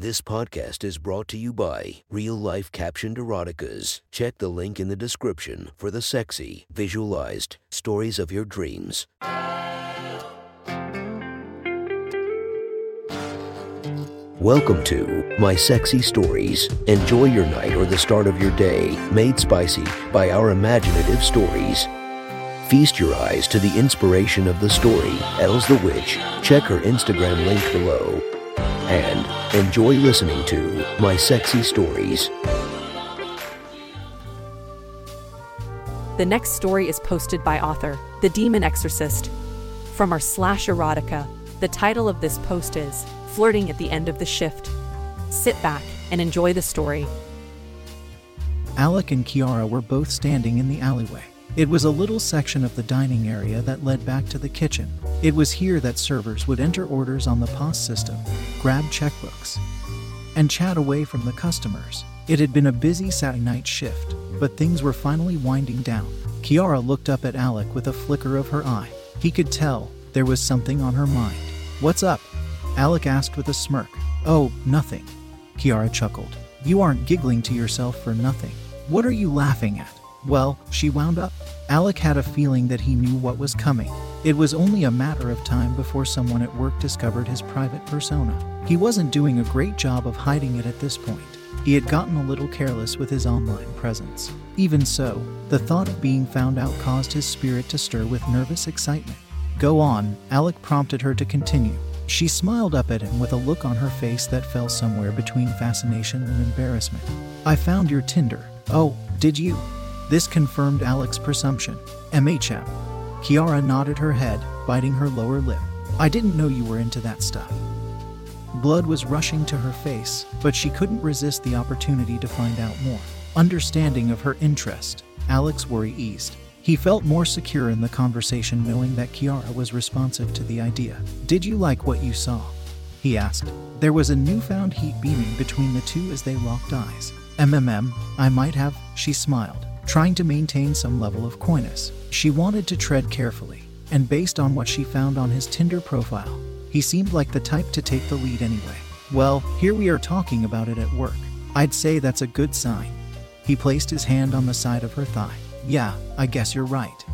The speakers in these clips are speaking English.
This podcast is brought to you by Real Life Captioned Eroticas. Check the link in the description for the sexy, visualized stories of your dreams. Welcome to My Sexy Stories. Enjoy your night or the start of your day, made spicy by our imaginative stories. Feast your eyes to the inspiration of the story, Els the Witch. Check her Instagram link below. And enjoy listening to My Sexy Stories. The next story is posted by author The Demon Exorcist. From our slash erotica, the title of this post is Flirting at the End of the Shift. Sit back and enjoy the story. Alec and Kiara were both standing in the alleyway. It was a little section of the dining area that led back to the kitchen. It was here that servers would enter orders on the POS system, grab checkbooks, and chat away from the customers. It had been a busy Saturday night shift, but things were finally winding down. Kiara looked up at Alec with a flicker of her eye. He could tell there was something on her mind. What's up? Alec asked with a smirk. Oh, nothing. Kiara chuckled. You aren't giggling to yourself for nothing. What are you laughing at? Well, she wound up. Alec had a feeling that he knew what was coming. It was only a matter of time before someone at work discovered his private persona. He wasn't doing a great job of hiding it at this point. He had gotten a little careless with his online presence. Even so, the thought of being found out caused his spirit to stir with nervous excitement. Go on, Alec prompted her to continue. She smiled up at him with a look on her face that fell somewhere between fascination and embarrassment. I found your Tinder. Oh, did you? This confirmed Alec's presumption. MHM. Kiara nodded her head, biting her lower lip. I didn't know you were into that stuff. Blood was rushing to her face, but she couldn't resist the opportunity to find out more. Understanding of her interest, Alec's worry eased. He felt more secure in the conversation knowing that Kiara was responsive to the idea. Did you like what you saw? He asked. There was a newfound heat beaming between the two as they locked eyes. MMM, I might have, she smiled, trying to maintain some level of coyness. She wanted to tread carefully, and based on what she found on his Tinder profile, he seemed like the type to take the lead anyway. Well, here we are talking about it at work. I'd say that's a good sign. He placed his hand on the side of her thigh. Yeah, I guess you're right.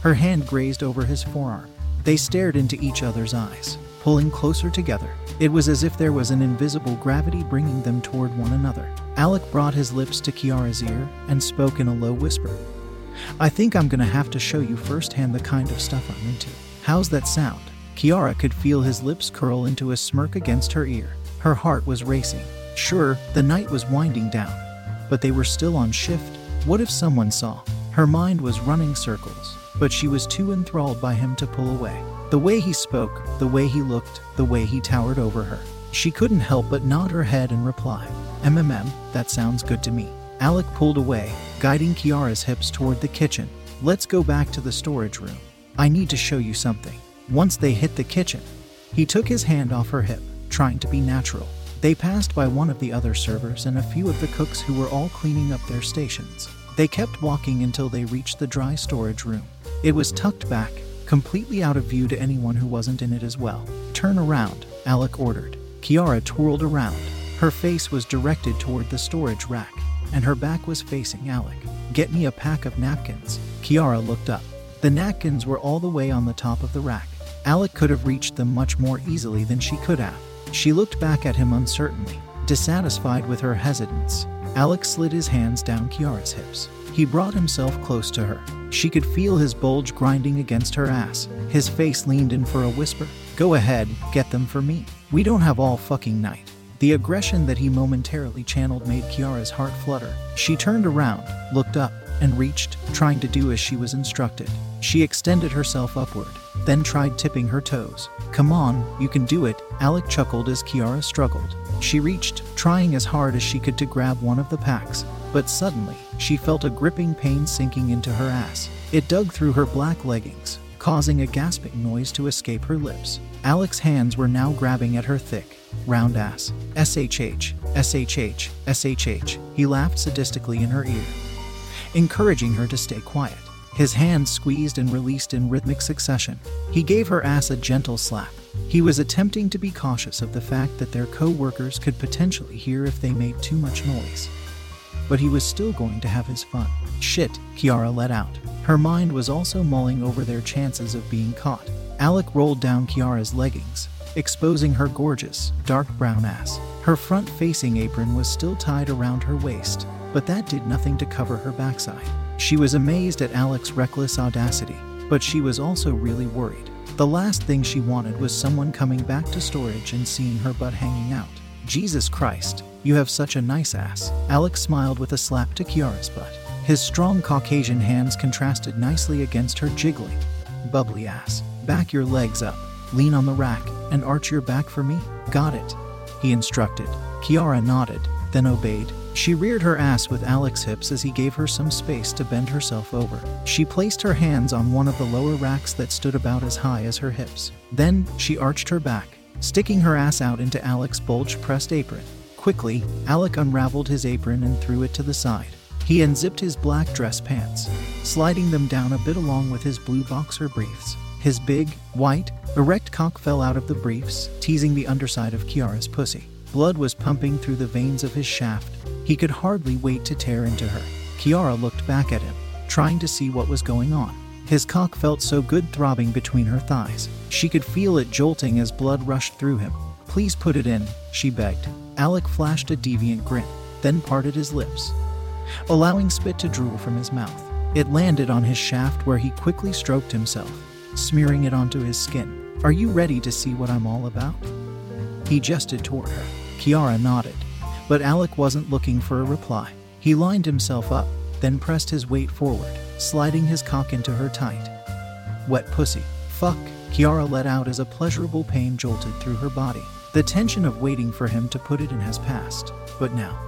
Her hand grazed over his forearm. They stared into each other's eyes, pulling closer together. It was as if there was an invisible gravity bringing them toward one another. Alec brought his lips to Kiara's ear and spoke in a low whisper. I think I'm gonna have to show you firsthand the kind of stuff I'm into. How's that sound? Kiara could feel his lips curl into a smirk against her ear. Her heart was racing. Sure, the night was winding down, but they were still on shift. What if someone saw? Her mind was running circles, but she was too enthralled by him to pull away. The way he spoke, the way he looked, the way he towered over her. She couldn't help but nod her head and reply, MMM, that sounds good to me. Alec pulled away, guiding Kiara's hips toward the kitchen. Let's go back to the storage room. I need to show you something. Once they hit the kitchen, he took his hand off her hip, trying to be natural. They passed by one of the other servers and a few of the cooks who were all cleaning up their stations. They kept walking until they reached the dry storage room. It was tucked back, completely out of view to anyone who wasn't in it as well. Turn around, Alec ordered. Kiara twirled around. Her face was directed toward the storage rack, and her back was facing Alec. Get me a pack of napkins. Kiara looked up. The napkins were all the way on the top of the rack. Alec could have reached them much more easily than she could have. She looked back at him uncertainly, dissatisfied with her hesitance. Alec slid his hands down Kiara's hips. He brought himself close to her. She could feel his bulge grinding against her ass. His face leaned in for a whisper. Go ahead, get them for me. We don't have all fucking night. The aggression that he momentarily channeled made Kiara's heart flutter. She turned around, looked up, and reached, trying to do as she was instructed. She extended herself upward, then tried tipping her toes. Come on, you can do it, Alec chuckled as Kiara struggled. She reached, trying as hard as she could to grab one of the packs, but suddenly, she felt a gripping pain sinking into her ass. It dug through her black leggings, causing a gasping noise to escape her lips. Alec's hands were now grabbing at her thick, round ass. SHH, SHH, SHH. He laughed sadistically in her ear, encouraging her to stay quiet. His hands squeezed and released in rhythmic succession. He gave her ass a gentle slap, He was attempting to be cautious of the fact that their co workers could potentially hear if they made too much noise. But he was still going to have his fun. Shit, Kiara let out. Her mind was also mulling over their chances of being caught. Alec rolled down Kiara's leggings, exposing her gorgeous, dark brown ass. Her front facing apron was still tied around her waist, but that did nothing to cover her backside. She was amazed at Alec's reckless audacity, but she was also really worried. The last thing she wanted was someone coming back to storage and seeing her butt hanging out. Jesus Christ, you have such a nice ass. Alec smiled with a slap to Kiara's butt. His strong Caucasian hands contrasted nicely against her jiggling, bubbly ass. Back your legs up, lean on the rack, and arch your back for me. Got it, he instructed. Kiara nodded, then obeyed. She reared her ass with Alec's hips as he gave her some space to bend herself over. She placed her hands on one of the lower racks that stood about as high as her hips. Then she arched her back, sticking her ass out into Alec's bulge pressed apron. Quickly, Alec unraveled his apron and threw it to the side. He unzipped his black dress pants, sliding them down a bit along with his blue boxer briefs. His big, white, erect cock fell out of the briefs, teasing the underside of Kiara's pussy. Blood was pumping through the veins of his shaft. He could hardly wait to tear into her. Kiara looked back at him, trying to see what was going on. His cock felt so good throbbing between her thighs. She could feel it jolting as blood rushed through him. Please put it in, she begged. Alec flashed a deviant grin, then parted his lips, allowing spit to drool from his mouth. It landed on his shaft where he quickly stroked himself, smearing it onto his skin. Are you ready to see what I'm all about? He gestured toward her. Kiara nodded, but Alec wasn't looking for a reply. He lined himself up, then pressed his weight forward, sliding his cock into her tight. Wet pussy. Fuck, Kiara let out as a pleasurable pain jolted through her body. The tension of waiting for him to put it in has passed, but now,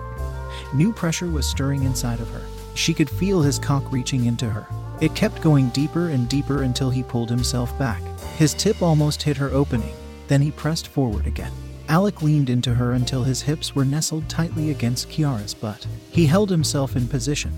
new pressure was stirring inside of her. She could feel his cock reaching into her. It kept going deeper and deeper until he pulled himself back. His tip almost hit her opening, then he pressed forward again. Alec leaned into her until his hips were nestled tightly against Kiara's butt. He held himself in position,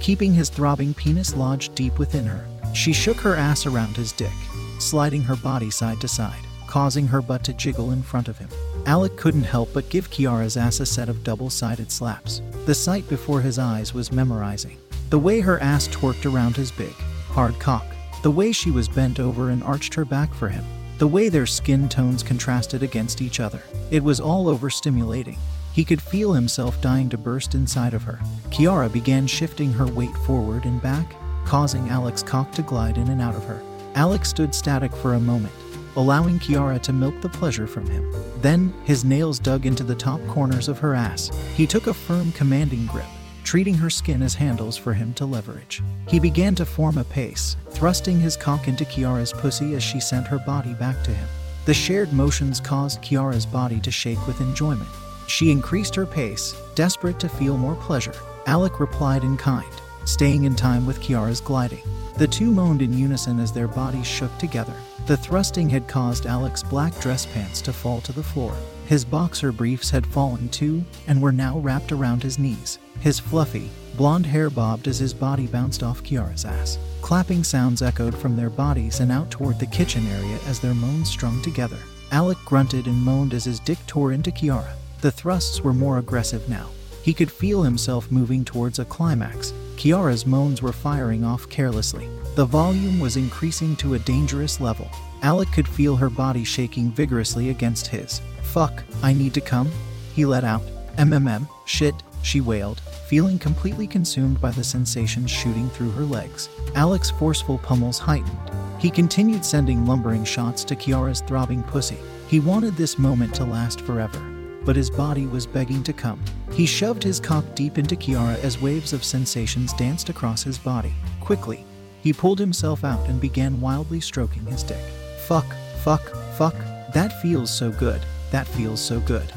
keeping his throbbing penis lodged deep within her. She shook her ass around his dick, sliding her body side to side, causing her butt to jiggle in front of him. Alec couldn't help but give Kiara's ass a set of double sided slaps. The sight before his eyes was memorizing. The way her ass twerked around his big, hard cock, the way she was bent over and arched her back for him, the way their skin tones contrasted against each other. It was all overstimulating. He could feel himself dying to burst inside of her. Kiara began shifting her weight forward and back, causing Alec's cock to glide in and out of her. Alec stood static for a moment, allowing Kiara to milk the pleasure from him. Then, his nails dug into the top corners of her ass. He took a firm, commanding grip, treating her skin as handles for him to leverage. He began to form a pace, thrusting his cock into Kiara's pussy as she sent her body back to him. The shared motions caused Kiara's body to shake with enjoyment. She increased her pace, desperate to feel more pleasure. Alec replied in kind, staying in time with Kiara's gliding. The two moaned in unison as their bodies shook together. The thrusting had caused Alec's black dress pants to fall to the floor. His boxer briefs had fallen too and were now wrapped around his knees. His fluffy, blonde hair bobbed as his body bounced off Kiara's ass. Clapping sounds echoed from their bodies and out toward the kitchen area as their moans strung together. Alec grunted and moaned as his dick tore into Kiara. The thrusts were more aggressive now. He could feel himself moving towards a climax. Kiara's moans were firing off carelessly. The volume was increasing to a dangerous level. Alec could feel her body shaking vigorously against his. Fuck, I need to come? He let out. MMM, shit, she wailed, feeling completely consumed by the sensations shooting through her legs. Alec's forceful pummels heightened. He continued sending lumbering shots to Kiara's throbbing pussy. He wanted this moment to last forever, but his body was begging to come. He shoved his cock deep into Kiara as waves of sensations danced across his body. Quickly, he pulled himself out and began wildly stroking his dick. Fuck, fuck, fuck, that feels so good, that feels so good.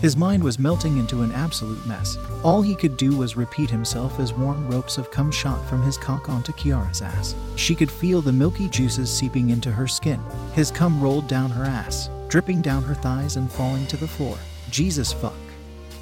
His mind was melting into an absolute mess. All he could do was repeat himself as warm ropes of cum shot from his cock onto Kiara's ass. She could feel the milky juices seeping into her skin. His cum rolled down her ass, dripping down her thighs and falling to the floor. Jesus fuck.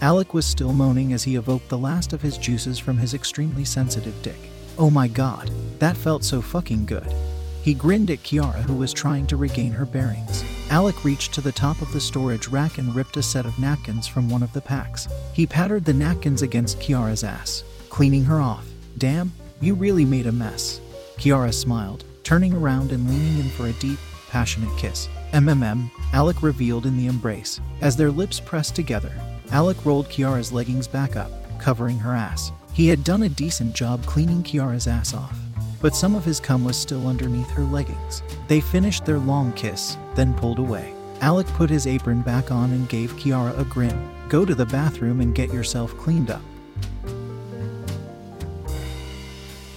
Alec was still moaning as he evoked the last of his juices from his extremely sensitive dick. Oh my god, that felt so fucking good. He grinned at Kiara, who was trying to regain her bearings. Alec reached to the top of the storage rack and ripped a set of napkins from one of the packs. He pattered the napkins against Kiara's ass, cleaning her off. Damn, you really made a mess. Kiara smiled, turning around and leaning in for a deep, passionate kiss. MMM, Alec revealed in the embrace. As their lips pressed together, Alec rolled Kiara's leggings back up, covering her ass. He had done a decent job cleaning Kiara's ass off, but some of his cum was still underneath her leggings. They finished their long kiss, then pulled away. Alec put his apron back on and gave Kiara a grin. Go to the bathroom and get yourself cleaned up.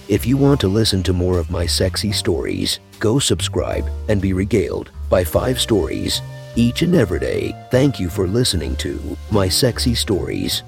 If you want to listen to more of my sexy stories, go subscribe and be regaled by five stories each and every day. Thank you for listening to my sexy stories.